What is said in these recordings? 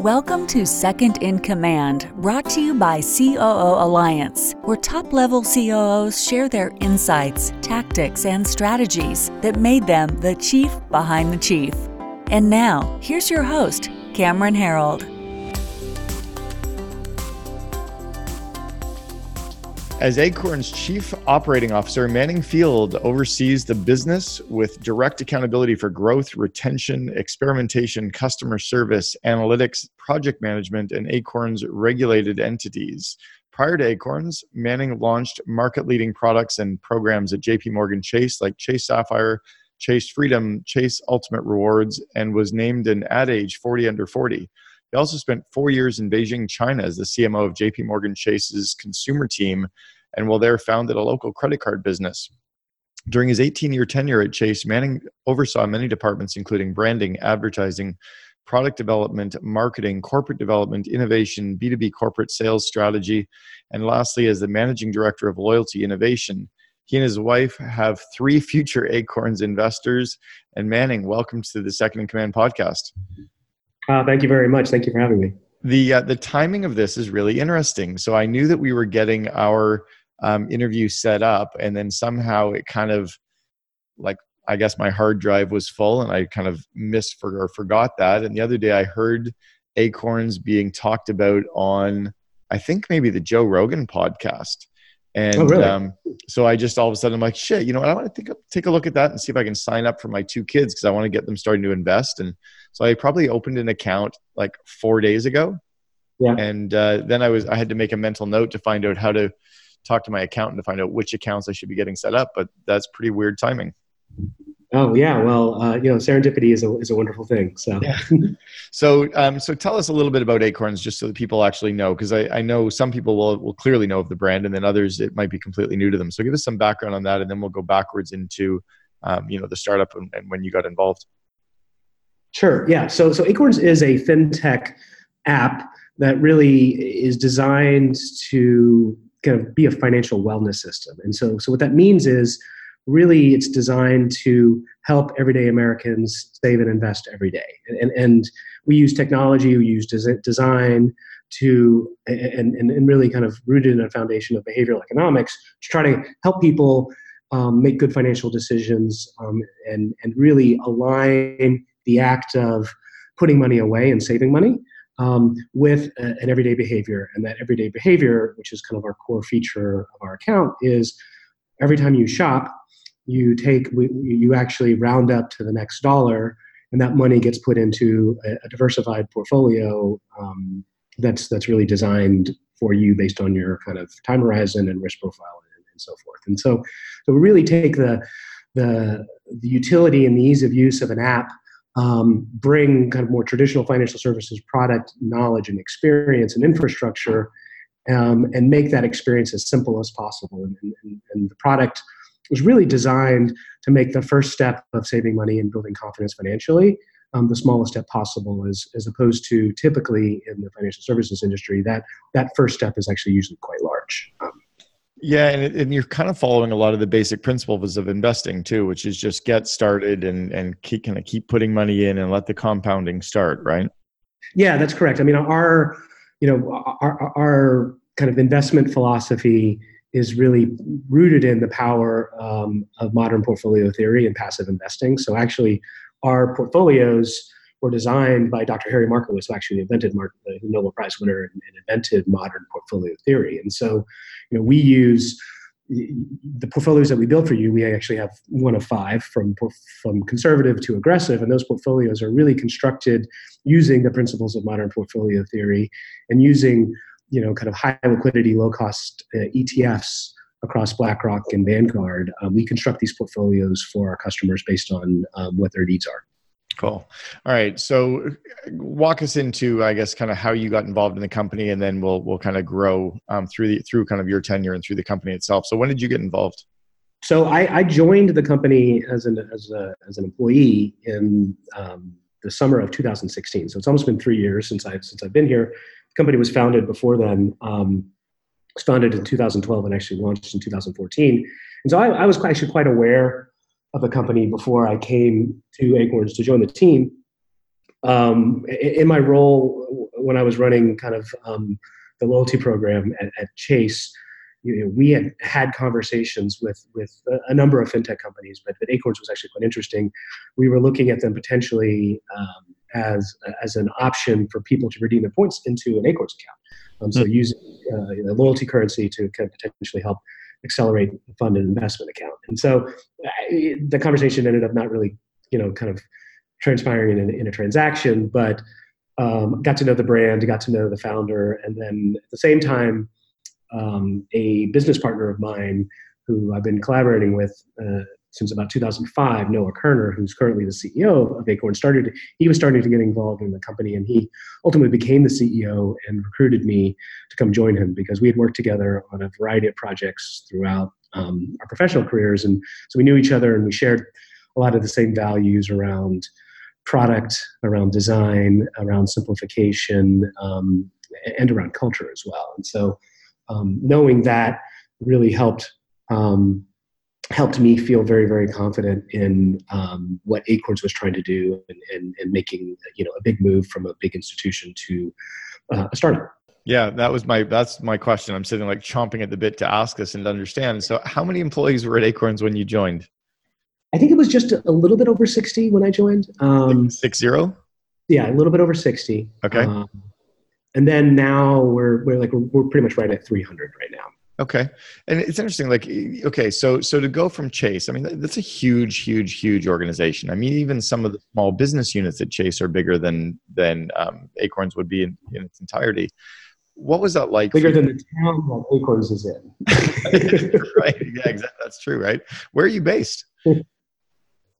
Welcome to Second in Command, brought to you by COO Alliance, where top level COOs share their insights, tactics, and strategies that made them the chief behind the chief. And now, here's your host, Cameron Herold. As Acorn's Chief Operating Officer, Manning Field oversees the business with direct accountability for growth, retention, experimentation, customer service, analytics, project management, and Acorn's regulated entities. Prior to Acorns, Manning launched market leading products and programs at JP Morgan Chase like Chase Sapphire, Chase Freedom, Chase Ultimate Rewards, and was named an Ad Age 40 Under 40. He also spent four years in Beijing, China, as the CMO of JP Morgan Chase's consumer team, and while there, founded a local credit card business. During his 18 year tenure at Chase, Manning oversaw many departments, including branding, advertising, product development, marketing, corporate development, innovation, B2B corporate sales strategy, and lastly, as the managing director of loyalty innovation. He and his wife have three future Acorns investors. And Manning, welcome to the Second in Command podcast. Uh, thank you very much. Thank you for having me. The uh, the timing of this is really interesting. So I knew that we were getting our um, interview set up, and then somehow it kind of like I guess my hard drive was full, and I kind of missed for, or forgot that. And the other day I heard Acorns being talked about on I think maybe the Joe Rogan podcast. And oh, really? um, so I just all of a sudden I'm like, shit, you know what? I want to think, take a look at that and see if I can sign up for my two kids because I want to get them starting to invest. And so I probably opened an account like four days ago. Yeah. And uh, then I was I had to make a mental note to find out how to talk to my accountant to find out which accounts I should be getting set up. But that's pretty weird timing. Oh yeah, well, uh, you know, serendipity is a is a wonderful thing. So, yeah. so, um, so tell us a little bit about Acorns, just so that people actually know, because I, I know some people will will clearly know of the brand, and then others it might be completely new to them. So, give us some background on that, and then we'll go backwards into, um, you know, the startup and, and when you got involved. Sure. Yeah. So, so Acorns is a fintech app that really is designed to kind of be a financial wellness system. And so, so what that means is really it's designed to help everyday Americans save and invest every day. And, and, and we use technology, we use design to, and, and, really kind of rooted in a foundation of behavioral economics to try to help people um, make good financial decisions um, and, and really align the act of putting money away and saving money um, with a, an everyday behavior. And that everyday behavior, which is kind of our core feature of our account, is every time you shop, you take you actually round up to the next dollar, and that money gets put into a, diversified portfolio um, that's that's really designed for you based on your kind of time horizon and risk profile and, and so forth. And so, so we really take the the the utility and the ease of use of an app um, bring kind of more traditional financial services product knowledge and experience and infrastructure um, and make that experience as simple as possible. And, and, and, the product was really designed to make the first step of saving money and building confidence financially um, the smallest step possible as, as opposed to typically in the financial services industry that that first step is actually usually quite large um, yeah, and, and you're kind of following a lot of the basic principles of investing too, which is just get started and and keep kind of keep putting money in and let the compounding start, right? Yeah, that's correct. I mean, our you know our our kind of investment philosophy is really rooted in the power um, of modern portfolio theory and passive investing. So actually, our portfolios were designed by Dr. Harry Markowitz, who actually invented Mark, the Nobel Prize winner and, and invented modern portfolio theory. And so, you know, we use the portfolios that we build for you, we actually have one of five from from conservative to aggressive, and those portfolios are really constructed using the principles of modern portfolio theory and using you know kind of high liquidity, low cost uh, ETFs across BlackRock and Vanguard. Um, we construct these portfolios for our customers based on um, what their needs are. Cool. All right. So walk us into, I guess, kind of how you got involved in the company, and then we'll we'll kind of grow um, through the through kind of your tenure and through the company itself. So when did you get involved? So I, I joined the company as an as a as an employee in um, the summer of 2016. So it's almost been three years since I've since I've been here. Company was founded before then. Um, was founded in 2012 and actually launched in 2014. And so I, I was actually quite aware of the company before I came to Acorns to join the team. Um, in my role when I was running kind of um, the loyalty program at, at Chase, you know, we had had conversations with with a, number of fintech companies, but, but Acorns was actually quite interesting. We were looking at them potentially um, as as an option for people to redeem their points into an Acorns account. Um, so mm-hmm. using uh, loyalty currency to kind of potentially help accelerate the fund and investment account. And so uh, the conversation ended up not really, you know, kind of transpiring in, in a transaction, but um, got to know the brand, got to know the founder, and then at the same time, um, a business partner of mine who I've been collaborating with uh, since about 2005, Noah Kerner, who's currently the CEO of Acorn, started. He was starting to get involved in the company, and he ultimately became the CEO and recruited me to come join him because we had worked together on a variety of projects throughout um, our professional careers, and so we knew each other and we shared a lot of the same values around product, around design, around simplification, um, and around culture as well. And so, um, knowing that really helped um, helped me feel very, very confident in um, what Acorns was trying to do and, and, and, making you know a big move from a big institution to uh, a startup. Yeah, that was my that's my question. I'm sitting like chomping at the bit to ask this and to understand. So, how many employees were at Acorns when you joined? I think it was just a, little bit over 60 when I joined. Um, Six zero. Yeah, a little bit over 60. Okay. Um, and then now we're we're like we're pretty much right at 300 right now. Okay. And it's interesting, like, okay, so so to go from Chase, I mean, that's a huge, huge, huge organization. I mean, even some of the small business units at Chase are bigger than than um, Acorns would be in, in, its entirety. What was that like? Bigger than the town that Acorns is in. right. Yeah, exactly. That's true. Right. Where are you based?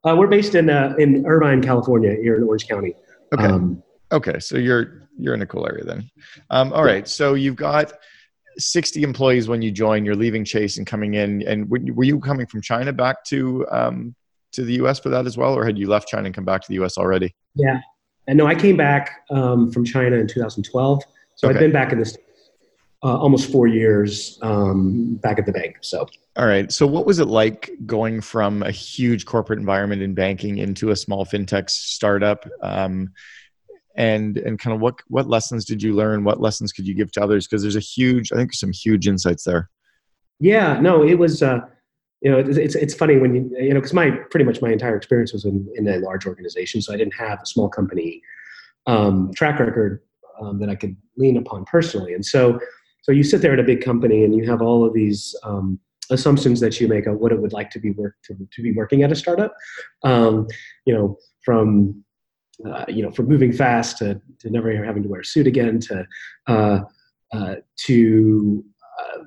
Uh, we're based in uh, in Irvine, California, here in Orange County. Okay. Um, okay. So you're you're in a cool area then. Um, all right. So you've got 60 employees when you join. You're leaving Chase and coming in. And were you coming from China back to um, to the U.S. for that as well, or had you left China and come back to the U.S. already? Yeah, and no, I came back um, from China in 2012. So okay. I've been back in this uh, almost four years um, back at the bank. So. All right. So, what was it like going from a huge corporate environment in banking into a small fintech startup? Um, and and kind of what what lessons did you learn? What lessons could you give to others? Because there's a huge i think some huge insights there. Yeah no it was uh you know it's it's funny when you you know because my pretty much my entire experience was in, in a large organization so i didn't have a small company um, track record um, that i could lean upon personally. And so so you sit there at a big company and you have all of these um, assumptions that you make of what it would like to be work to, to be working at a startup. Um, you know from uh, you know, from moving fast to, to never having to wear a suit again to, uh, uh, to uh,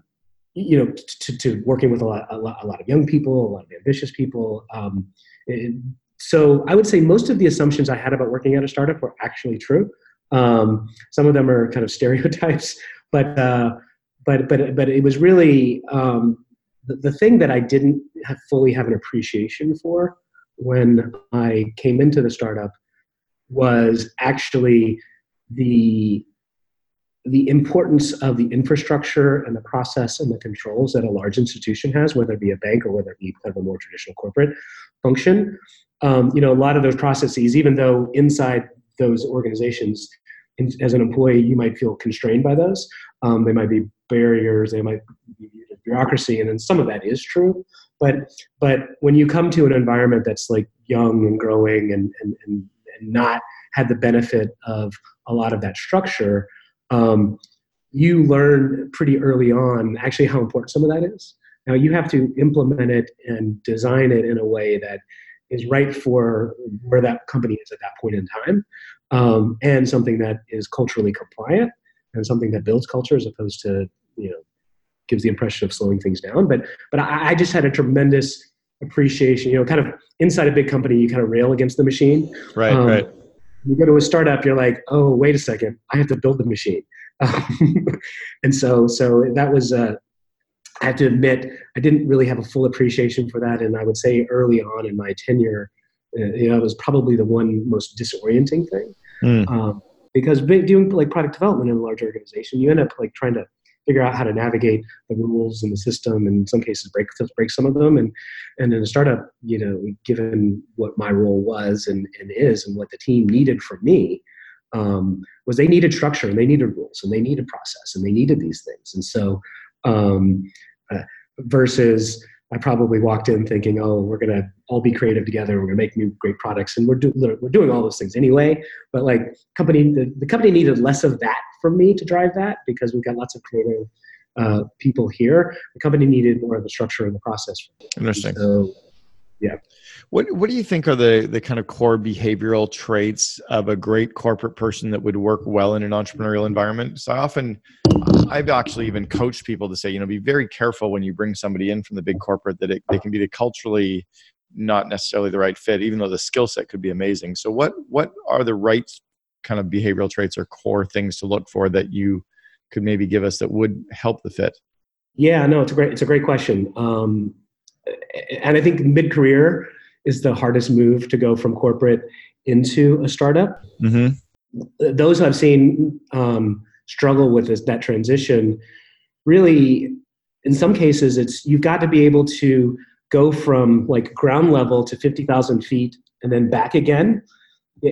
you know, to, to working with a lot, a lot, a lot of young people, a lot of ambitious people. Um, it, so I would say most of the assumptions I had about working at a startup were actually true. Um, some of them are kind of stereotypes, but uh, but but but it was really um, the, the thing that I didn't have fully have an appreciation for when I came into the startup was actually the the importance of the infrastructure and the process and the controls that a large institution has, whether it be a bank or whether it be kind of a more traditional corporate function. Um, you know, a lot of those processes, even though inside those organizations, in, as an employee, you might feel constrained by those. Um, they might be barriers, they might be bureaucracy, and then some of that is true. But but when you come to an environment that's like young and growing and and, and and not had the benefit of a lot of that structure, um, you learn pretty early on actually how important some of that is. Now you have to implement it and design it in a way that is right for where that company is at that point in time, um, and something that is culturally compliant and something that builds culture as opposed to you know gives the impression of slowing things down. But but I, I just had a tremendous appreciation. You know, kind of inside a big company, you kind of rail against the machine. Right, um, right. You go to a startup, you're like, oh, wait a second, I have to build the machine. Um, and so, so that was. Uh, I have to admit, I didn't really have a full appreciation for that, and I would say early on in my tenure, uh, you know, it was probably the one most disorienting thing. Mm. Um, because doing like product development in a large organization, you end up like trying to figure out how to navigate the rules and the system and in some cases break break some of them and and in a startup you know given what my role was and, and is and what the team needed from me um, was they needed structure and they needed rules and they needed process and they needed these things. And so, um, uh, versus I probably walked in thinking, oh, we're gonna all be creative together. We're gonna make new great products, and we're do- we're doing all those things anyway. But like company, the, the company needed less of that from me to drive that because we've got lots of creative uh, people here. The company needed more of the structure and the process. Interesting. So, yeah. What What do you think are the the kind of core behavioral traits of a great corporate person that would work well in an entrepreneurial environment? So I often, I've actually even coached people to say, you know, be very careful when you bring somebody in from the big corporate that it, they can be the culturally not necessarily the right fit, even though the skill set could be amazing. So what what are the right kind of behavioral traits or core things to look for that you could maybe give us that would help the fit? Yeah, no, it's a great it's a great question. Um, and I think mid career is the hardest move to go from corporate into a startup. Mm-hmm. Those I've seen um, struggle with this, that transition. Really, in some cases, it's you've got to be able to go from like ground level to fifty thousand feet and then back again,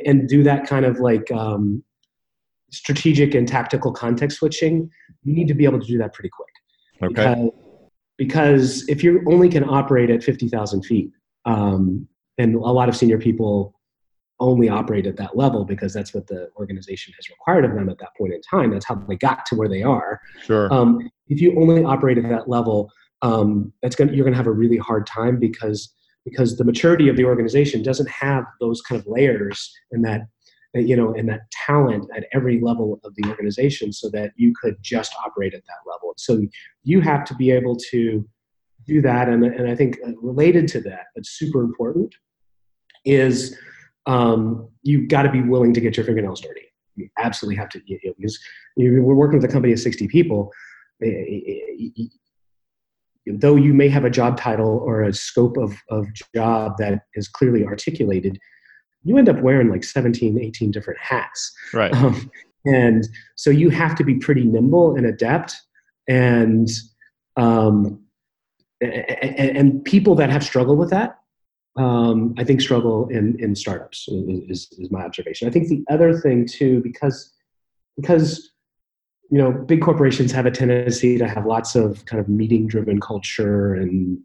and do that kind of like um, strategic and tactical context switching. You need to be able to do that pretty quick. Okay. Because, because if you only can operate at fifty thousand feet, um, and a lot of senior people only operate at that level because that's what the organization has required of them at that point in time. That's how they got to where they are. Sure. Um, if you only operate at that level, um, that's going you're going to have a really hard time because because the maturity of the organization doesn't have those kind of layers and that you know and that talent at every level of the organization so that you could just operate at that level so you have to be able to do that. And, and I think uh, related to that, but super important, is um, you've got to be willing to get your fingernails dirty. You absolutely have to, you know, because we're working with a company of 60 people. Though you may have a job title or a scope of, of job that is clearly articulated, you end up wearing like 17, 18 different hats. Right. Um, and so you have to be pretty nimble and adept and um, and, and, people that have struggled with that, um, I think struggle in, in startups is, is, my observation. I think the other thing too, because because you know big corporations have a tendency to have lots of kind of meeting driven culture and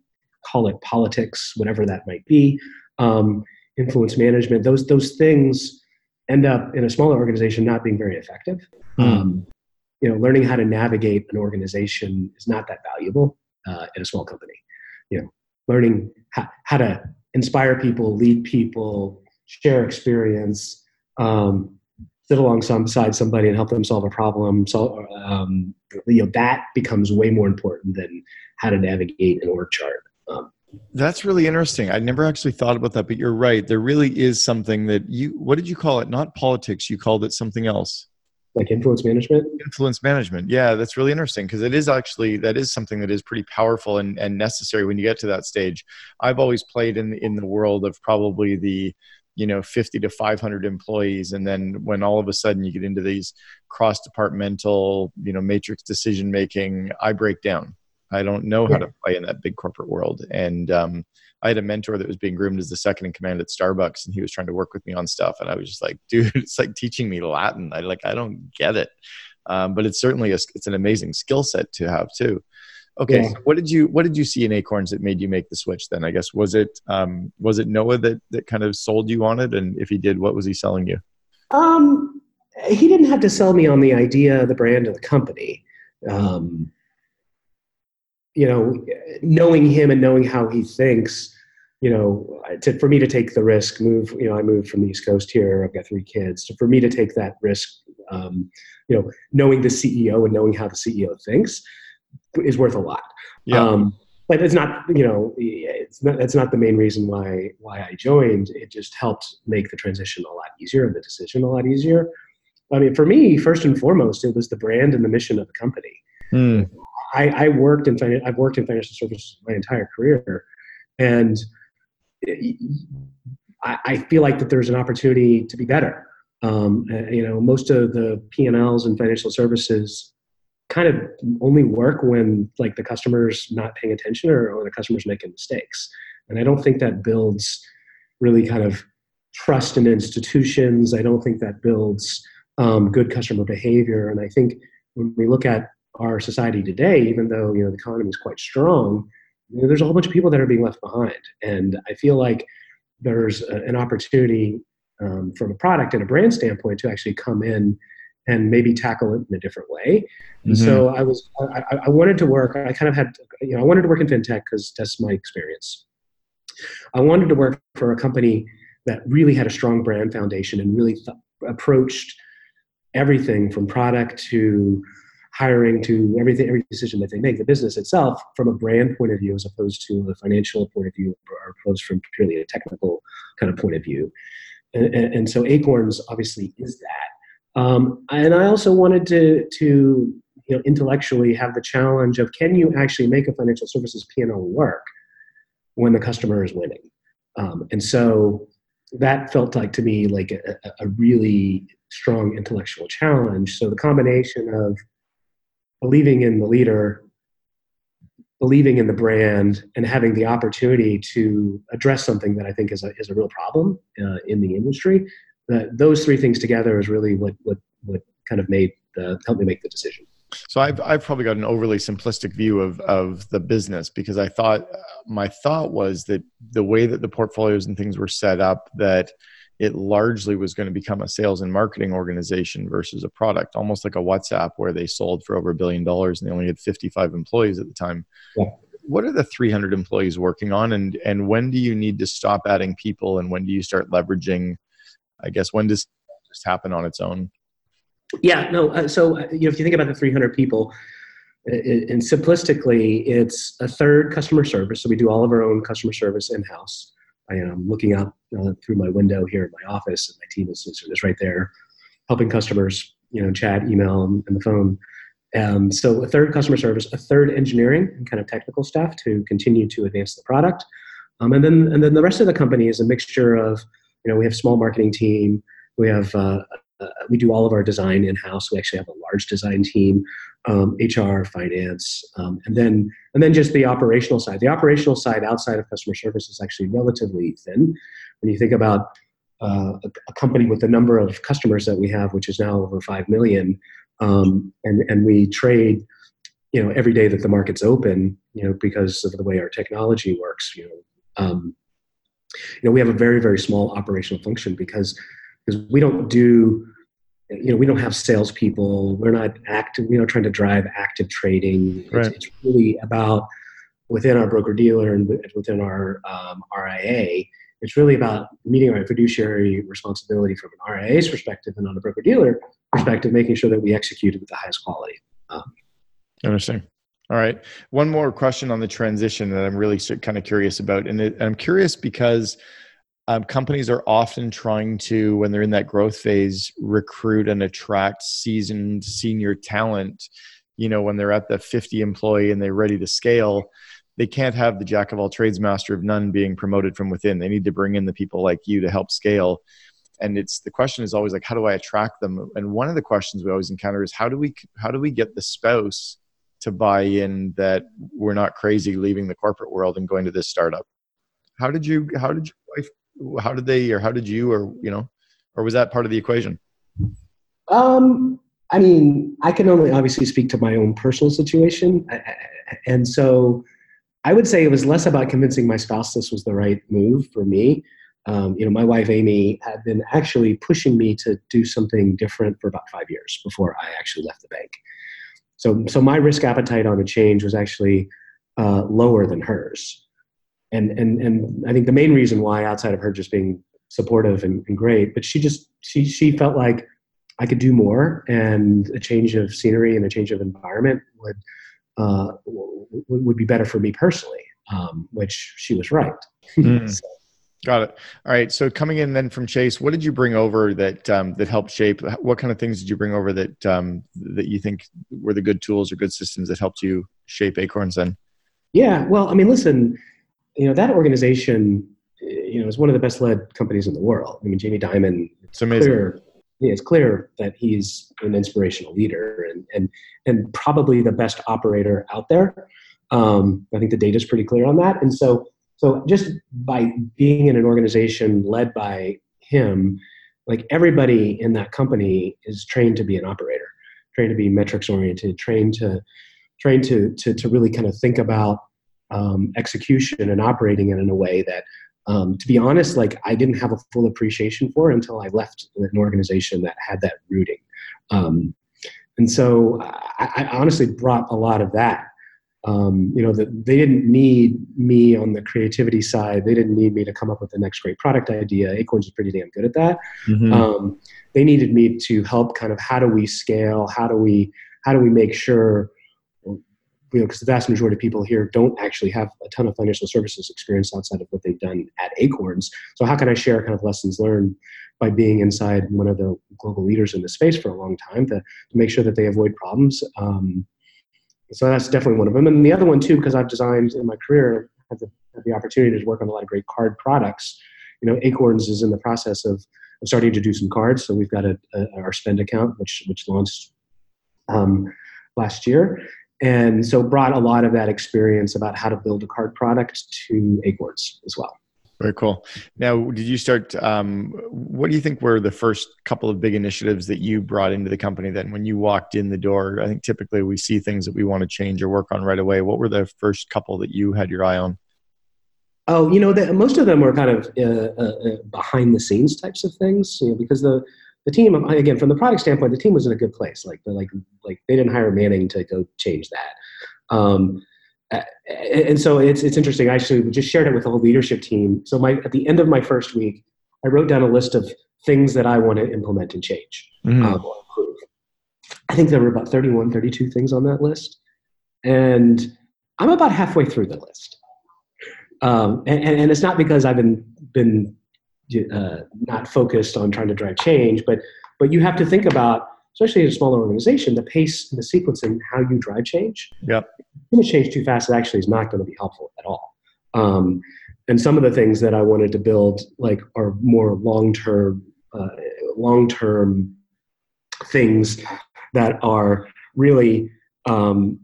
call it politics, whatever that might be, um, influence management. Those those things end up in a smaller organization not being very effective. Mm. Um, you know, learning how to navigate an organization is not that valuable uh, in a small company. You know, learning how, how to inspire people, lead people, share experience, um, sit alongside somebody and help them solve a problem. So, um, you know, that becomes way more important than how to navigate an org chart. Um, that's really interesting. I never actually thought about that, but you're right. There really is something that you, what did you call it? Not politics. You called it something else like influence management influence management yeah that's really interesting because it is actually that is something that is pretty powerful and, and necessary when you get to that stage i've always played in in the world of probably the you know 50 to 500 employees. And then when all of a sudden you get into these cross departmental you know matrix decision making i break down. I don't know how to play in that big corporate world. And um, I had a mentor that was being groomed as the second in command at Starbucks, and he was trying to work with me on stuff, and I was just like, dude, it's like teaching me Latin. I like, I don't get it, um, but it's certainly a, it's an amazing skill set to have too. Okay, yeah. so what did you what did you see in Acorns that made you make the switch? Then I guess was it um, was it Noah that that kind of sold you on it, and if he did, what was he selling you? Um, he didn't have to sell me on the idea, the brand, of the company. Um, you know, knowing him and knowing how he thinks, you know, to, for me to take the risk, move, you know, I moved from the East Coast here. I've got three kids. So for me to take that risk, um, you know, knowing the CEO and knowing how the CEO thinks is worth a lot. Yeah. Um, but it's not, you know, it's not, that's not the main reason why, why I joined. It just helped make the transition a lot easier and the decision a lot easier. I mean, for me, first and foremost, it was the brand and the mission of the company. Mm. I, I worked in I've worked in financial services my entire career, and I, I feel like that there's an opportunity to be better. Um, you know, most of the P and Ls in financial services kind of only work when like the customer's not paying attention or, or the customer's making mistakes, and I don't think that builds really kind of trust in institutions. I don't think that builds um, good customer behavior. And I think when we look at our society today, even though you know the economy is quite strong, you know, there's a whole bunch of people that are being left behind. And I feel like there's a, an opportunity um, from a product and a brand standpoint to actually come in and maybe tackle it in a different way. Mm-hmm. so I was, I, I, wanted to work. I kind of had, you know, I wanted to work in fintech because that's my experience. I wanted to work for a company that really had a strong brand foundation and really th- approached everything from product to hiring to everything, every decision that they make, the business itself from a brand point of view as opposed to a financial point of view or opposed from purely a technical kind of point of view. And, and, and so Acorns obviously is that. Um, and I also wanted to, to you know, intellectually have the challenge of can you actually make a financial services P&L work when the customer is winning? Um, and so that felt like to me like a, a really strong intellectual challenge. So the combination of believing in the leader, believing in the brand, and having the opportunity to address something that I think is a, is a real problem uh, in the industry. Uh, those three things together is really what what what kind of made the helped me make the decision. So I've I've probably got an overly simplistic view of of the business because I thought my thought was that the way that the portfolios and things were set up that it largely was going to become a sales and marketing organization versus a product, almost like a WhatsApp where they sold for over a billion dollars and they only had 55 employees at the time. Yeah. What are the 300 employees working on, and and when do you need to stop adding people, and when do you start leveraging? I guess when does just happen on its own? Yeah, no. Uh, so uh, you know, if you think about the 300 people, and simplistically, it's a third customer service. So we do all of our own customer service in house. I am looking out uh, through my window here in my office, and my team is, is right there, helping customers, you know, chat, email, and, the phone. Um, so a third customer service, a third engineering and kind of technical staff to continue to advance the product, um, and then and then the rest of the company is a mixture of, you know, we have small marketing team, we have uh, uh, we do all of our design in house. We actually have a large design team, um, HR, finance, um, and then and then just the operational side. The operational side outside of customer service is actually relatively thin. When you think about uh, a, a, company with the number of customers that we have, which is now over five million, um, and and we trade, you know, every day that the market's open, you know, because of the way our technology works, you know. Um, you know, we have a very, very small operational function because because we don't do you know we don't have salespeople. We're not active you know trying to drive active trading. Right. it's, it's, really about within our broker dealer and within our um, ria it's really about meeting our fiduciary responsibility from an ria's perspective and on a broker dealer perspective making sure that we execute it with the highest quality. Um, interesting all right one more question on the transition that i'm really kind of curious about and, i'm curious because um, companies are often trying to, when they're in that growth phase, recruit and attract seasoned senior talent. You know, when they're at the 50 employee and they're ready to scale, they can't have the jack of all trades, master of none being promoted from within. They need to bring in the people like you to help scale. And it's the question is always like, how do I attract them? And one of the questions we always encounter is how do we how do we get the spouse to buy in that we're not crazy leaving the corporate world and going to this startup? How did you how did your wife how did they or how did you or you know or was that part of the equation? Um i mean i can only obviously speak to my own personal situation. And so i would say it was less about convincing my spouse this was the right move for me. Um, you know my wife amy had been actually pushing me to do something different for about five years before i actually left the bank so so my risk appetite on a change was actually uh, lower than hers and and and I think the main reason why, outside of her just being supportive and, and great, but she just she she felt like I could do more, and a change of scenery and a change of environment would uh, would be better for me personally, um, which she was right. Mm. so. Got it. All right. So coming in then from Chase, what did you bring over that um, that helped shape? What kind of things did you bring over that um, that you think were the good tools or good systems that helped you shape Acorns? Then. Yeah. Well, I mean, listen you know that organization you know is one of the best led companies in the world i mean jamie dimon it's amazing clear, yeah, it's clear that he's an inspirational leader and and and probably the best operator out there um, i think the data is pretty clear on that and so so just by being in an organization led by him like everybody in that company is trained to be an operator, trained to be metrics oriented, trained to trained to to to really kind of think about um, execution and operating it in a way that um, to be honest, like I didn't have a full appreciation for until I left an organization that had that rooting. Um, and so I, I, honestly brought a lot of that. Um, you know, that they didn't need me on the creativity side. They didn't need me to come up with the next great product idea. Acorns is pretty damn good at that. Mm-hmm. Um, they needed me to help kind of how do we scale? How do we how do we make sure you know, because the vast majority of people here don't actually have a ton of financial services experience outside of what they've done at Acorns. So how can I share kind of lessons learned by being inside one of the global leaders in the space for a long time to, to make sure that they avoid problems? Um, so that's definitely one of them. And the other one too, because I've designed in my career, had the, had the opportunity to work on a lot of great card products. You know, Acorns is in the process of, of starting to do some cards. So we've got a, a our spend account, which which launched um, last year, and so brought a lot of that experience about how to build a card product to Acorns as well. Very cool. Now, did you start? Um, what do you think were the first couple of big initiatives that you brought into the company? Then, when you walked in the door, I think typically we see things that we want to change or work on right away. What were the first couple that you had your eye on? Oh, you know, the, most of them were kind of uh, uh, uh behind the scenes types of things, you know, because the the team again from the product standpoint the team was in a good place like like like they didn't hire manning to go change that um, and so it's it's interesting. I actually just shared it with the whole leadership team. So my at the end of my first week i wrote down a list of things that i want to implement and change. Mm-hmm. um, or improve i think there were about 31 32 things on that list. And i'm about halfway through the list. Um, and, and, it's not because i've been been uh, not focused on trying to drive change, but but you have to think about, especially in a smaller organization, the pace and the sequencing, how you drive change. Yep. Going to change too fast, it actually is not going to be helpful at all. Um, and some of the things that I wanted to build, like, are more long term, uh, long term things that are really um,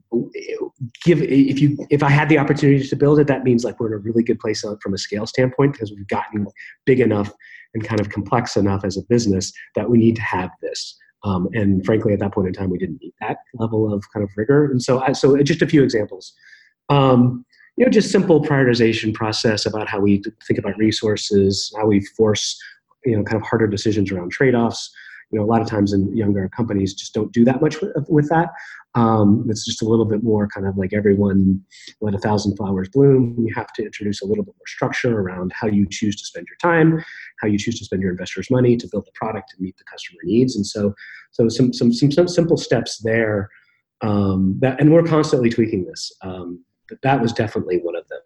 give if you if I had the opportunity to build it, that means like we're in a really good place from a scale standpoint because we've gotten big enough and kind of complex enough as a business that we need to have this. Um, and frankly, at that point in time, we didn't need that level of kind of rigor. And so, I, so just a few examples. Um, you know, just simple prioritization process about how we think about resources, how we force you know kind of harder decisions around trade-offs you know a lot of times in younger companies just don't do that much with, with that um, it's just a little bit more kind of like everyone let a thousand flowers bloom. You have to introduce a little bit more structure around how you choose to spend your time how you choose to spend your investors money to build the product and meet the customer needs. And so so some some some, some simple steps there um, that and we're constantly tweaking this um, but that was definitely one of them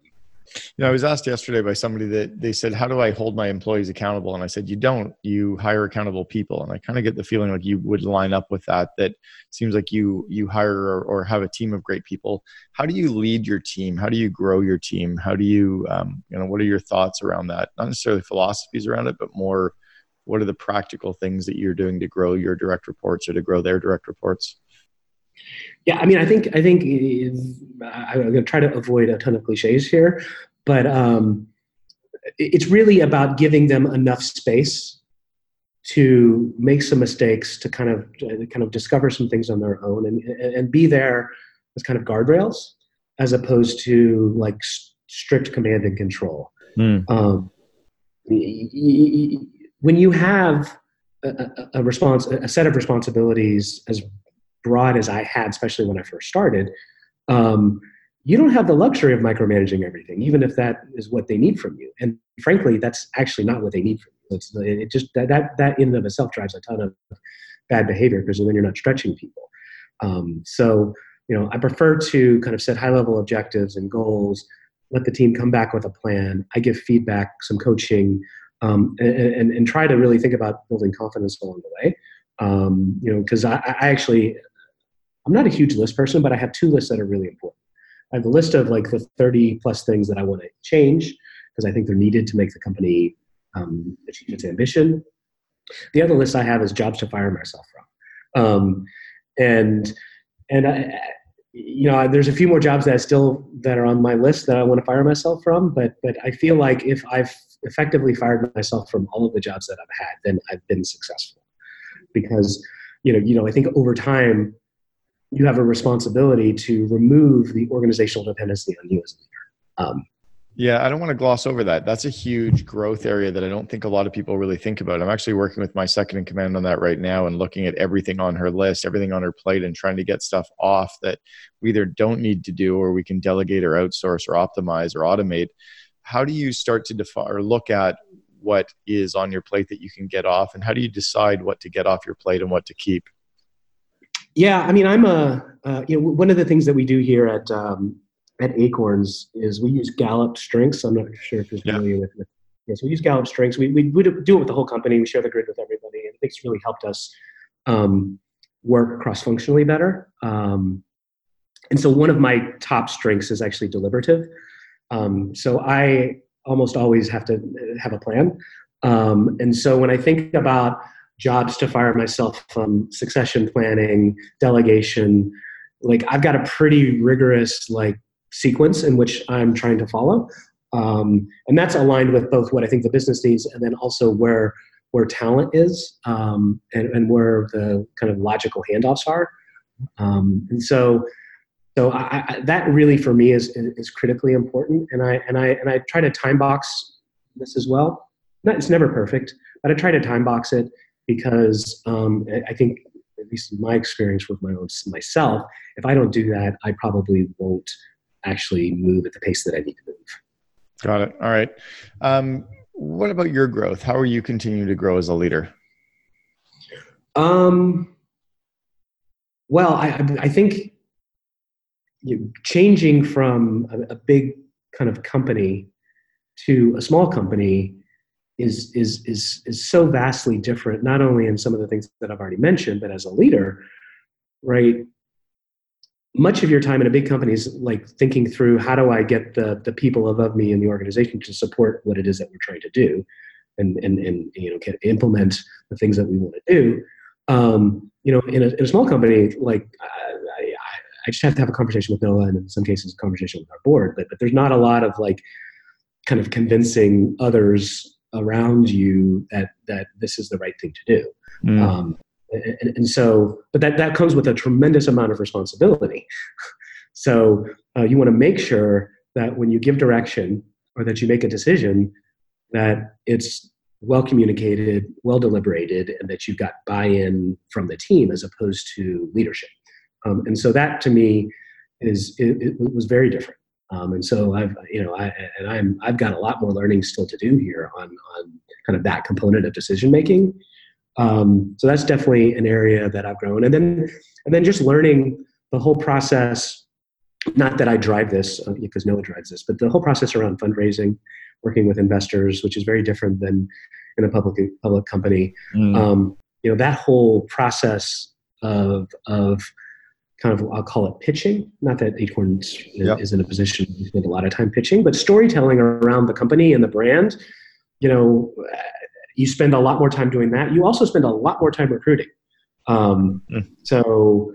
you know, I was asked yesterday by somebody that they said, "How do I hold my employees accountable?" And I said, "You don't. You hire accountable people." And I kind of get the feeling like you would line up with that. That seems like you you hire or, or have a team of great people. How do you lead your team? How do you grow your team? How do you, um, you know, what are your thoughts around that? Not necessarily philosophies around it, but more, what are the practical things that you're doing to grow your direct reports or to grow their direct reports? Yeah, I mean, I think I think I'm going to try to avoid a ton of cliches here, but um, it's really about giving them enough space to make some mistakes, to kind of kind of discover some things on their own, and and be there as kind of guardrails, as opposed to like strict command and control. Mm. Um, when you have a, a, response, a set of responsibilities as broad as I had, especially when I first started, um, you don't have the luxury of micromanaging everything, even if that is what they need from you. And frankly, that's actually not what they need from you. It's, it just that, that that in and of itself drives a ton of bad behavior because then you're not stretching people. Um, so you know, I prefer to kind of set high level objectives and goals, let the team come back with a plan. I give feedback, some coaching, um, and, and, and, try to really think about building confidence along the way. Um, you know, because I, I, actually I'm not a huge list person, but I have two lists that are really important. I have the list of like the 30 plus things that I want to change because I think they're needed to make the company um, achieve its ambition. The other list I have is jobs to fire myself from. Um, and and I, you know, there's a few more jobs that I still that are on my list that I want to fire myself from. But but I feel like if I've effectively fired myself from all of the jobs that I've had, then I've been successful. Because, you know, you know, I think over time, you have a responsibility to remove the organizational dependency on you as a leader. Um, yeah, I don't want to gloss over that. That's a huge growth area that I don't think a lot of people really think about. I'm actually working with my second in command on that right now and looking at everything on her list, everything on her plate, and trying to get stuff off that we either don't need to do or we can delegate or outsource or optimize or automate. How do you start to define or look at what is on your plate that you can get off, and how do you decide what to get off your plate and what to keep? Yeah, I mean, I'm a uh, you know one of the things that we do here at um, at Acorns is we use Gallup strengths. I'm not sure if you're familiar yeah. with it. Yeah, so we use Gallup strengths. We, we, we do it with the whole company. We share the grid with everybody. And I think it's really helped us um, work cross functionally better. Um, and so one of my top strengths is actually deliberative. Um, so I almost always have to have a plan. Um, and so when I think about jobs to fire myself from succession planning, delegation, like I've got a pretty rigorous like sequence in which I'm trying to follow. Um, and that's aligned with both what I think the business needs and then also where where talent is um, and, and, where the kind of logical handoffs are. Um, and so so I, I, that really for me is, is critically important. And I and I and I try to time box this as well. It's never perfect, but I try to time box it because um, I think at least in my experience with my own myself, if I don't do that, I probably won't actually move at the pace that I need to move. Got it. All right. Um, what about your growth? How are you continuing to grow as a leader? Um, well, I, I think you know, changing from a, a, big kind of company to a small company is, is, is, is so vastly different, not only in some of the things that I've already mentioned, but as a leader, right? much of your time in a big company is like thinking through how do I get the the people above me in the organization to support what it is that we're trying to do, and and and you know implement the things that we want to do. Um, you know, in a, in a small company, like I, I, I just have to have a conversation with Noah, and in some cases, a conversation with our board. But but there's not a lot of like kind of convincing others around you that that this is the right thing to do. Mm. Um, and, and, so but that that comes with a tremendous amount of responsibility so uh, you want to make sure that when you give direction or that you make a decision that it's well communicated well deliberated and that you've got buy-in from the team as opposed to leadership um, and so that to me is it, it was very different um, and so I've, you know, I, and I'm, I've got a lot more learning still to do here on, on kind of that component of decision making. Um, so that's definitely an area that I've grown, and then and then just learning the whole process. Not that I drive this uh, because Noah drives this, but the whole process around fundraising, working with investors, which is very different than in a public public company. Mm. Um, you know that whole process of of kind of I'll call it pitching. Not that Acorn yep. is in a position to spend a lot of time pitching, but storytelling around the company and the brand. You know, you spend a lot more time doing that. You also spend a lot more time recruiting. Um, mm. So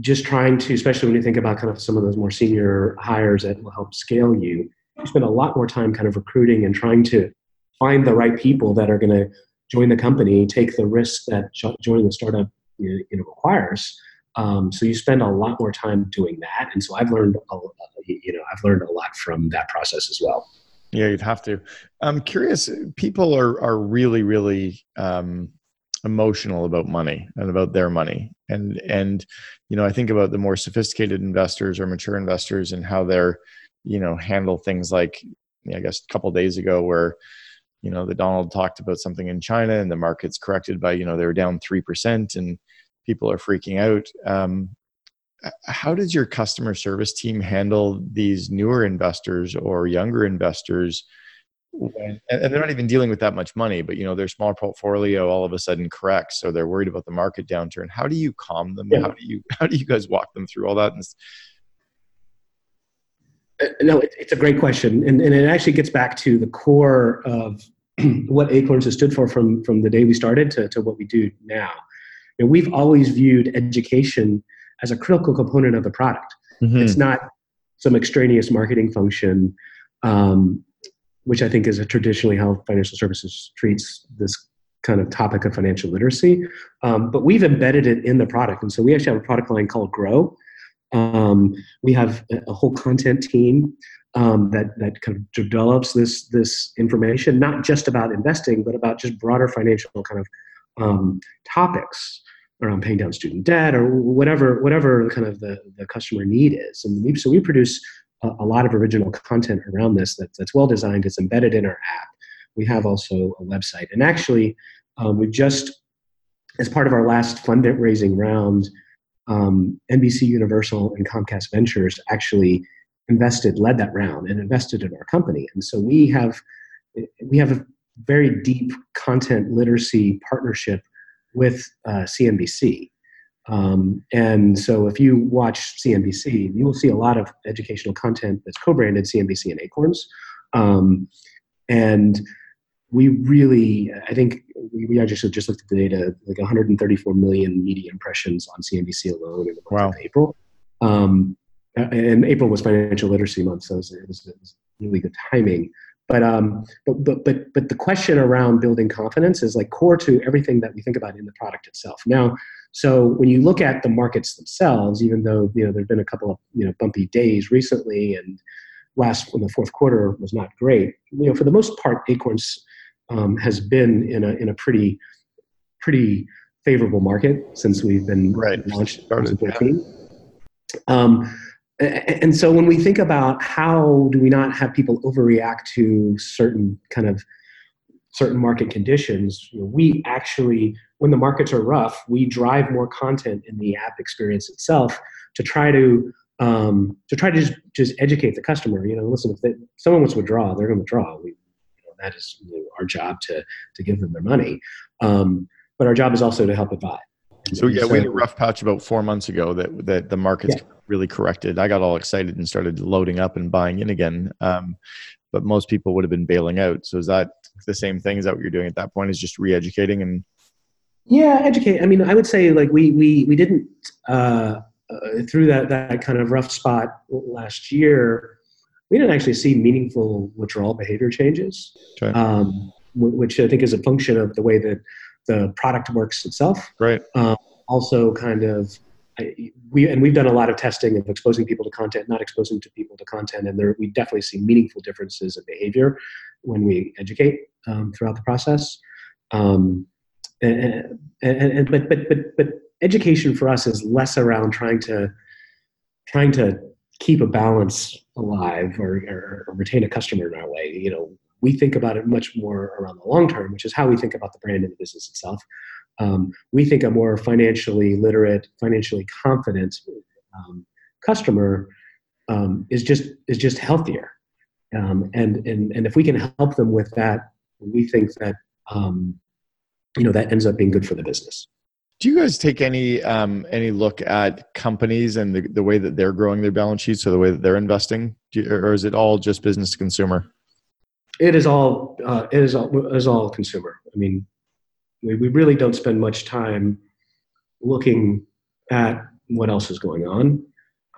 just trying to, especially when you think about kind of some of those more senior hires that will help scale you, you spend a lot more time kind of recruiting and trying to find the right people that are going to join the company, take the risk that joining the startup you know, requires. Um, so you spend a lot more time doing that, and so I've learned, a, you know, I've learned a lot from that process as well. Yeah, you'd have to. I'm curious. People are are really really um, emotional about money and about their money, and and you know I think about the more sophisticated investors or mature investors and how they're you know handle things like I guess a couple days ago where you know the Donald talked about something in China and the market's corrected by you know they were down three percent and people are freaking out. Um, how does your customer service team handle these newer investors or younger investors when, and they're not even dealing with that much money but you know their small portfolio all of a sudden corrects so they're worried about the market downturn how do you calm them yeah. how do you how do you guys walk them through all that uh, no it's a great question and, and it actually gets back to the core of what acorns has stood for from from the day we started to, to what we do now and we've always viewed education as a critical component of the product. Mm-hmm. It's not some extraneous marketing function. Um, which I think is traditionally how financial services treats this kind of topic of financial literacy. Um, but we've embedded it in the product, and so we actually have a product line called Grow. Um, we have a, whole content team um, that that kind of develops this this information, not just about investing, but about just broader financial kind of um, topics around paying down student debt or whatever whatever kind of the, the customer need is. And we, so we produce a, a, lot of original content around this that, that's well designed. It's embedded in our app. We have also a website, and actually, um, we just as part of our last fundraising round, um, NBC Universal and Comcast Ventures actually invested, led that round, and invested in our company. And so we have we have a very deep content literacy partnership with uh, CNBC. Um, and so if you watch CNBC, you will see a lot of educational content that's co-branded CNBC and Acorns. Um, and we really, I think we, we actually just looked at the data, like 134 million media impressions on CNBC alone in the month wow. of April. Um, and April was Financial Literacy Month, so it was, it was, it was really good timing. But, um, but, but, but, but the question around building confidence is like core to everything that we think about in the product itself. Now, so when you look at the markets themselves, even though you know there've been a couple of you know bumpy days recently, and last when the fourth quarter was not great, you know for the most part, Acorns um, has been in a in a pretty pretty favorable market since we've been right. launched in 2014. Yeah. Um, and so when we think about how do we not have people overreact to certain kind of certain market conditions you know, we actually when the markets are rough we drive more content in the app experience itself to try to um, to try to just, just educate the customer you know listen if they, someone wants to withdraw they're going to withdraw we, that is you know, our job to to give them their money um, but our job is also to help advise so yeah, we had a rough patch about four months ago that that the markets yeah really corrected. I got all excited and started loading up and buying in again. Um, but most people would have been bailing out. So is that the same thing? Is that what you're doing at that point? Is just re-educating and? Yeah, educate. I mean, I would say like we we we didn't uh, uh, through that that kind of rough spot last year. We didn't actually see meaningful withdrawal behavior changes, okay. um, which I think is a function of the way that the product works itself. Right. Um, also, kind of we and we've done a lot of testing of exposing people to content, not exposing to people to content, and there we definitely see meaningful differences in behavior when we educate um, throughout the process. Um, and, and, and, but but but but education for us is less around trying to trying to keep a balance alive or, or, or retain a customer in our way. You know, we think about it much more around the long term, which is how we think about the brand and the business itself um, we think a more financially literate, financially confident um, customer um, is just is just healthier. Um, and and and if we can help them with that, we think that um, you know that ends up being good for the business. Do you guys take any um, any look at companies and the, the way that they're growing their balance sheets or the way that they're investing, you, or is it all just business to consumer? It is all uh, it is all is all consumer. I mean, we, we really don't spend much time looking at what else is going on.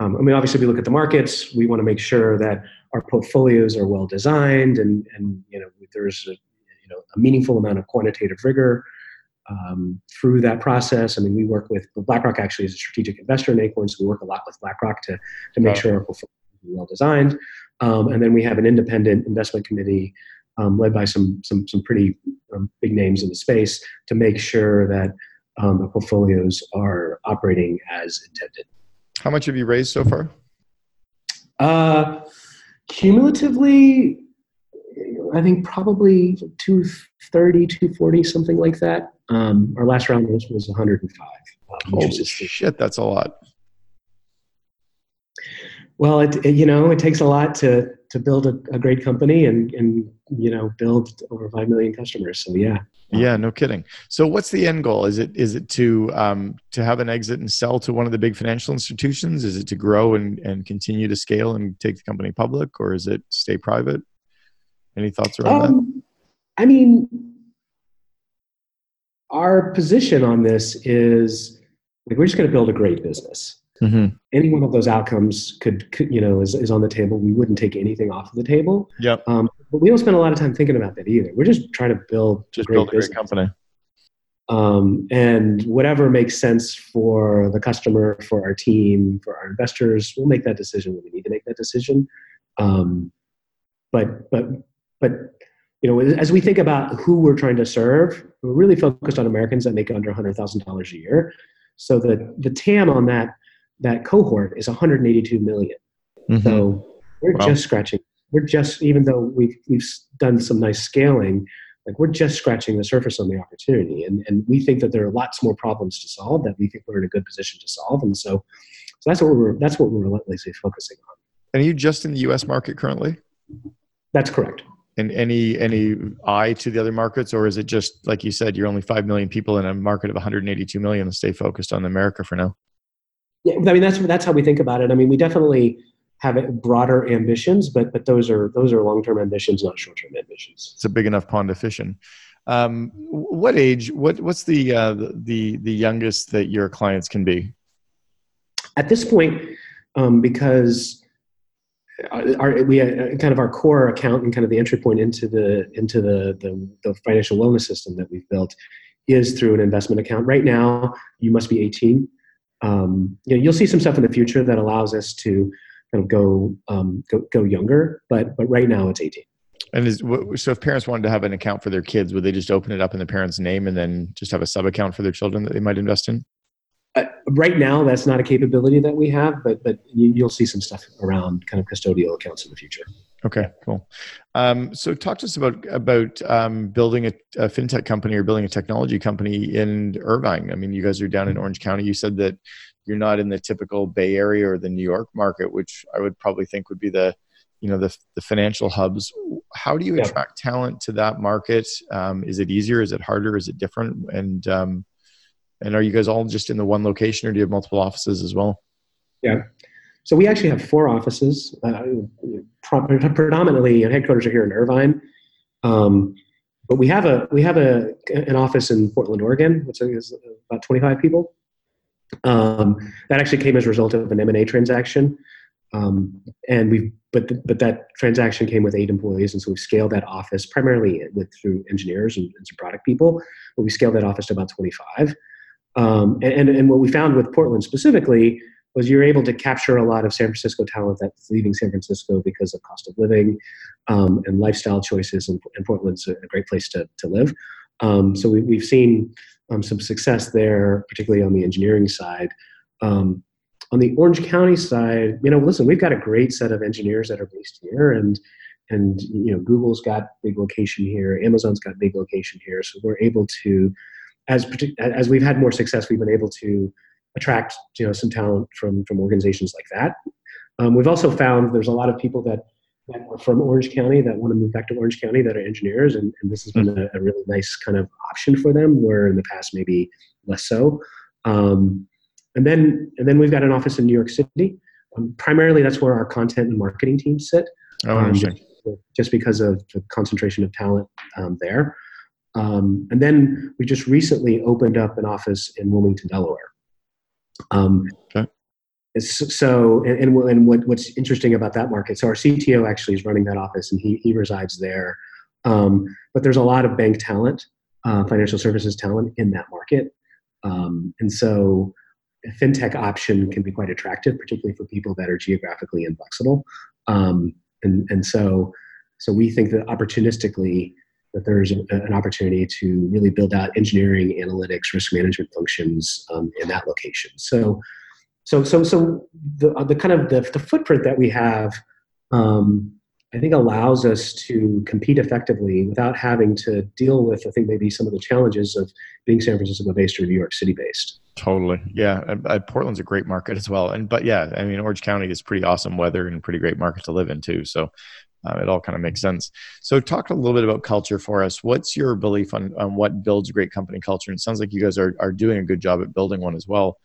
Um, I mean, obviously, we look at the markets. We want to make sure that our portfolios are well designed, and and you know there's a, you know a meaningful amount of quantitative rigor um, through that process. I mean, we work with BlackRock. Actually, is a strategic investor in Acorn, so we work a lot with BlackRock to to make sure our portfolio is well designed. Um, and then we have an independent investment committee um, led by some some some pretty um, big names in the space to make sure that um, the portfolios are operating as intended. How much have you raised so far? Uh, cumulatively, I think probably 230, 240, something like that. Um, our last round was, was 105. Um, Holy shit, that's a lot. Well, it, it, you know it takes a lot to to build a, a, great company and and you know build over five million customers. So yeah. Yeah, no kidding. So what's the end goal? Is it is it to um, to have an exit and sell to one of the big financial institutions? Is it to grow and, and continue to scale and take the company public, or is it stay private? Any thoughts around um, that? I mean, our position on this is like we're just going to build a great business. Mm-hmm. any one of those outcomes could, could, you know is, is on the table. We wouldn't take anything off of the table. Yep. Um, but we don't spend a lot of time thinking about that either. We're just trying to build just great build a great company. Um, and whatever makes sense for the customer for our team for our investors we'll make that decision when we need to make that decision. Um, but but but you know as we think about who we're trying to serve we're really focused on americans that make under $100000 a year so the the TAM on that that cohort is 182 million. Mm-hmm. So we're wow. just scratching. We're just even though we've we've done some nice scaling, like we're just scratching the surface on the opportunity, and and we think that there are lots more problems to solve that we think we're in a good position to solve, and so so that's what we're that's what we're relentlessly focusing on. And are you just in the U.S. market currently? That's correct and any any eye to the other markets or is it just like you said you're only 5 million people in a market of 182 million and stay focused on america for now? Yeah i mean that's that's how we think about it. I mean we definitely have broader ambitions but but those are those are long-term ambitions not short-term ambitions. It's a big enough pond to fish in. Um, what age what what's the, uh, the the youngest that your clients can be? At this point um, because our, we uh, kind of our core account and kind of the entry point into the into the, the, the financial wellness system that we've built is through an investment account. Right now, you must be 18. Um, you know, you'll see some stuff in the future that allows us to kind of go um, go, go younger, but but right now it's 18. And is, so, if parents wanted to have an account for their kids, would they just open it up in the parent's name and then just have a sub account for their children that they might invest in? Uh, right now, that's not a capability that we have, but but you, will see some stuff around kind of custodial accounts in the future. Okay, cool. Um, so, talk to us about about um, building a, a, fintech company or building a technology company in Irvine. I mean, you guys are down in Orange County. You said that you're not in the typical Bay Area or the New York market, which I would probably think would be the you know the, the financial hubs how do you yeah. attract talent to that market um, is it easier is it harder is it different and um, and are you guys all just in the one location or do you have multiple offices as well? Yeah. So we actually have four offices. Uh, predominantly, headquarters are here in Irvine, um, but we have a we have a an office in Portland, Oregon, which is about 25 people. Um, that actually came as a result of an M and A transaction, um, and we but but that transaction came with eight employees, and so we scaled that office primarily with through engineers and, and some product people. But we scaled that office to about 25. Um, and, and what we found with Portland specifically was you're able to capture a lot of San Francisco talent that's leaving San Francisco because of cost of living um, and lifestyle choices, and, and, Portland's a great place to, to live. Um, so we, have seen um, some success there, particularly on the engineering side. Um, on the Orange County side, you know, listen, we've got a great set of engineers that are based here, and and you know, Google's got big location here, Amazon's got big location here, so we're able to as as we've had more success, we've been able to attract you know some talent from from organizations like that. Um, we've also found there's a lot of people that that are from Orange County that want to move back to Orange County that are engineers, and, and this has been a, a, really nice kind of option for them. Where in the past maybe less so. Um, and then and then we've got an office in New York City. Um, primarily, that's where our content and marketing teams sit. Oh, um, just, just, because of the concentration of talent um, there. Um, and then we just recently opened up an office in Wilmington, Delaware. Um, okay. So, and, and, and what, what's interesting about that market, so our CTO actually is running that office and he, he resides there. Um, but there's a lot of bank talent, uh, financial services talent in that market. Um, and so a fintech option can be quite attractive, particularly for people that are geographically inflexible. Um, and, and so, so we think that opportunistically, that there's a, an opportunity to really build out engineering, analytics, risk management functions um, in that location. So, so, so, so the, the kind of the, the footprint that we have, um, I think allows us to compete effectively without having to deal with, I think, maybe some of the challenges of being San Francisco based or New York City based. Totally. Yeah. And, uh, Portland's a great market as well. And, but yeah, I mean, Orange County is pretty awesome weather and pretty great market to live in too. So uh, it all kind of makes sense. So, talk a little bit about culture for us. What's your belief on, on what builds great company culture? And it sounds like you guys are, are doing a good job at building one as well.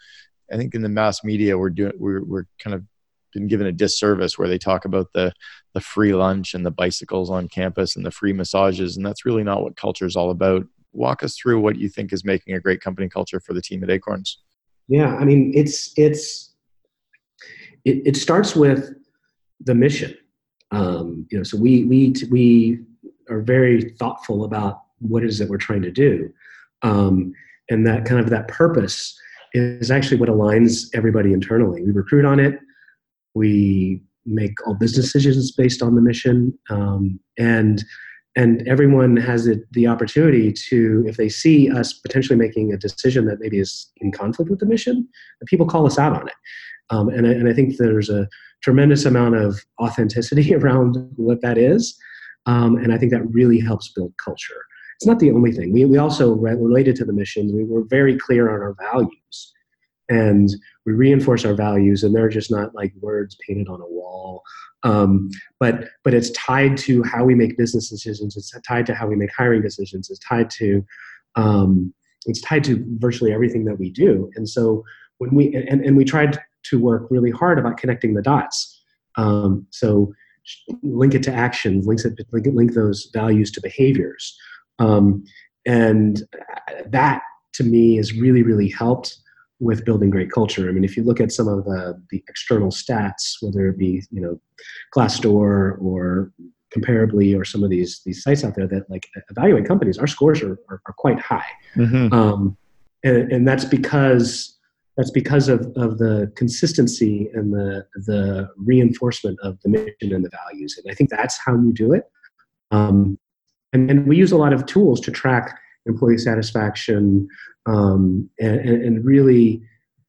I think in the mass media, we're doing we're, we're kind of been given a disservice where they talk about the the free lunch and the bicycles on campus and the free massages, and that's really not what culture is all about. Walk us through what you think is making a great company culture for the team at Acorns. Yeah, I mean, it's it's it, it starts with the mission. Um, you know, so we we we are very thoughtful about what it is that we're trying to do, um, and that kind of that purpose is actually what aligns everybody internally. We recruit on it. We make all business decisions based on the mission, um, and and everyone has it, the opportunity to, if they see us potentially making a decision that maybe is in conflict with the mission, people call us out on it. Um, and, I, and I think there's a tremendous amount of authenticity around what that is. Um, and I think that really helps build culture. It's not the only thing. We, we also, related to the mission, we were very clear on our values. And we reinforce our values, and they're just not like words painted on a wall. Um, but but it's tied to how we make business decisions. It's tied to how we make hiring decisions. It's tied to um, it's tied to virtually everything that we do. And so when we and, and we tried to work really hard about connecting the dots. Um, so link it to actions, links it, link, link those values to behaviors. Um, and that to me has really, really helped with building great culture. I mean, if you look at some of the, the external stats, whether it be, you know, Glassdoor or comparably or some of these, these sites out there that like evaluate companies, our scores are, are, are quite high. Mm-hmm. Um, and, and that's because that's because of, of the consistency and the, the reinforcement of the mission and the values. And I think that's how you do it. Um, and, and we use a lot of tools to track employee satisfaction um, and, and, really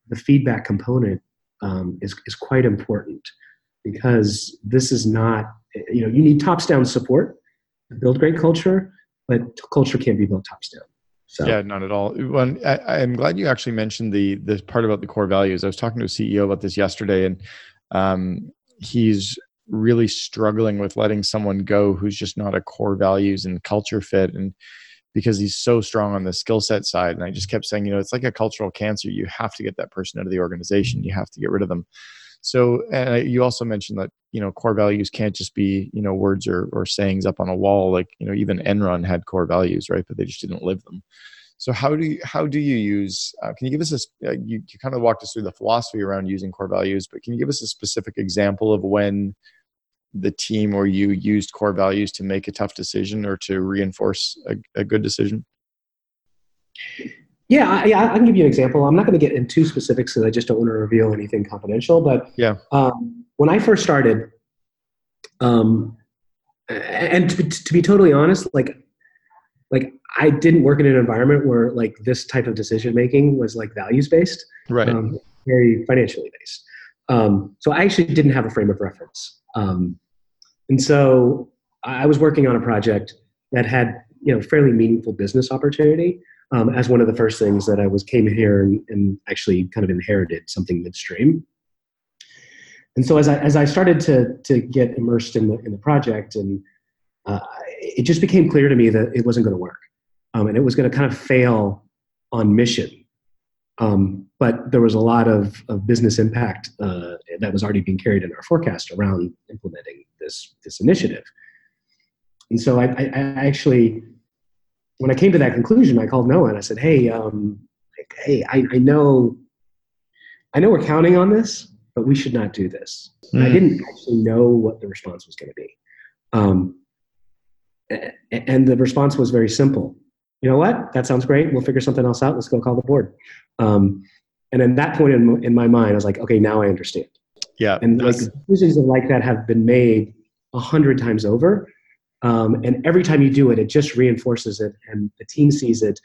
the feedback component um, is, is quite important because this is not, you know, you need tops down support to build great culture, but culture can't be built tops down. So. Yeah, not at all. When I, am glad you actually mentioned the the part about the core values. I was talking to a CEO about this yesterday, and um, he's really struggling with letting someone go who's just not a core values and culture fit, and because he's so strong on the skill set side. And I just kept saying, you know, it's like a cultural cancer. You have to get that person out of the organization. You have to get rid of them. So, you also mentioned that you know core values can't just be you know words or, or sayings up on a wall. Like you know even Enron had core values, right? But they just didn't live them. So how do you how do you use? Uh, can you give us a uh, you, you kind of walked us through the philosophy around using core values, but can you give us a specific example of when the team or you used core values to make a tough decision or to reinforce a, a good decision? Yeah, I, I, can give you an example. I'm not going to get into specifics because I just don't want to reveal anything confidential. But yeah, um, when I first started, um, and to, to, be totally honest, like, like I didn't work in an environment where like this type of decision making was like values based, right? Um, very financially based. Um, so I actually didn't have a frame of reference, um, and so I was working on a project that had you know fairly meaningful business opportunity um, as one of the first things that I was came here and, and actually kind of inherited something midstream. And so as I, as I started to, to get immersed in the, in the project and uh, it just became clear to me that it wasn't going to work um, and it was going to kind of fail on mission. Um, but there was a lot of, of business impact uh, that was already being carried in our forecast around implementing this, this initiative. And so I, I, I actually when I came to that conclusion, I called Noah and I said, "Hey, um, like, hey, I, I, know, I know we're counting on this, but we should not do this." Mm. I hmm. didn't actually know what the response was going to be, um, and the response was very simple. You know what? That sounds great. We'll figure something else out. Let's go call the board. Um, and at that point in, in my mind, I was like, okay, now I understand. Yeah. And like decisions like that have been made a hundred times over um, and every time you do it, it just reinforces it, and the team sees it,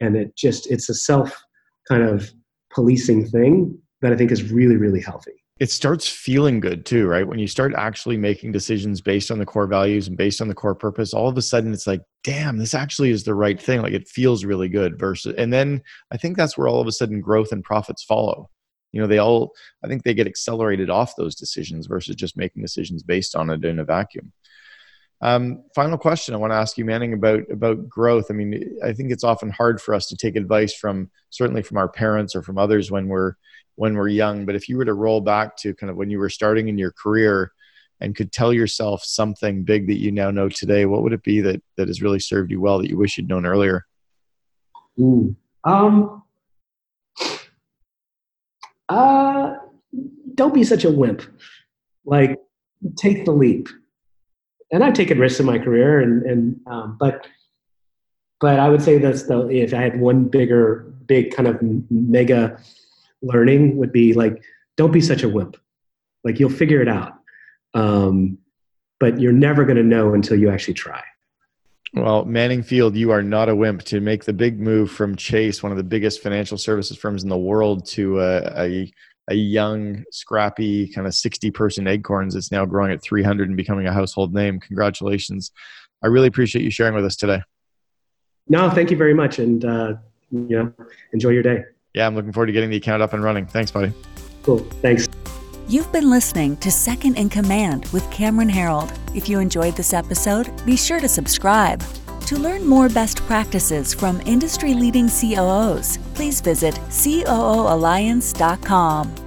and it just it's a self kind of policing thing that I think is really really healthy. It starts feeling good too, right? When you start actually making decisions based on the core values and based on the core purpose, all of a sudden it's like, damn, this actually is the right thing. Like it feels really good. Versus, and then I think that's where all of a sudden growth and profits follow you know they all i think they get accelerated off those decisions versus just making decisions based on it in a vacuum um, final question I want to ask you, Manning, about about growth. I mean, I think it's often hard for us to take advice from certainly from our parents or from others when we're when we're young. But if you were to roll back to kind of when you were starting in your career and could tell yourself something big that you now know today, what would it be that that has really served you well that you wish you'd known earlier? Um. Uh, don't be such a wimp. Like, take the leap. And I've taken risks in my career, and and um, but but I would say that's the if I had one bigger big kind of mega learning would be like don't be such a wimp. Like you'll figure it out, um, but you're never going to know until you actually try. Well, Manning Field, you are not a wimp to make the big move from Chase, one of the biggest financial services firms in the world, to a, a a young, scrappy, kind of 60 person Acorns that's now growing at 300 and becoming a household name. Congratulations. I really appreciate you sharing with us today. No, thank you very much. And, uh, you know, enjoy your day. Yeah, I'm looking forward to getting the account up and running. Thanks, buddy. Cool. Thanks. You've been listening to Second in Command with Cameron Herold. If you enjoyed this episode, be sure to subscribe. To learn more best practices from industry leading COOs, please visit COOalliance.com.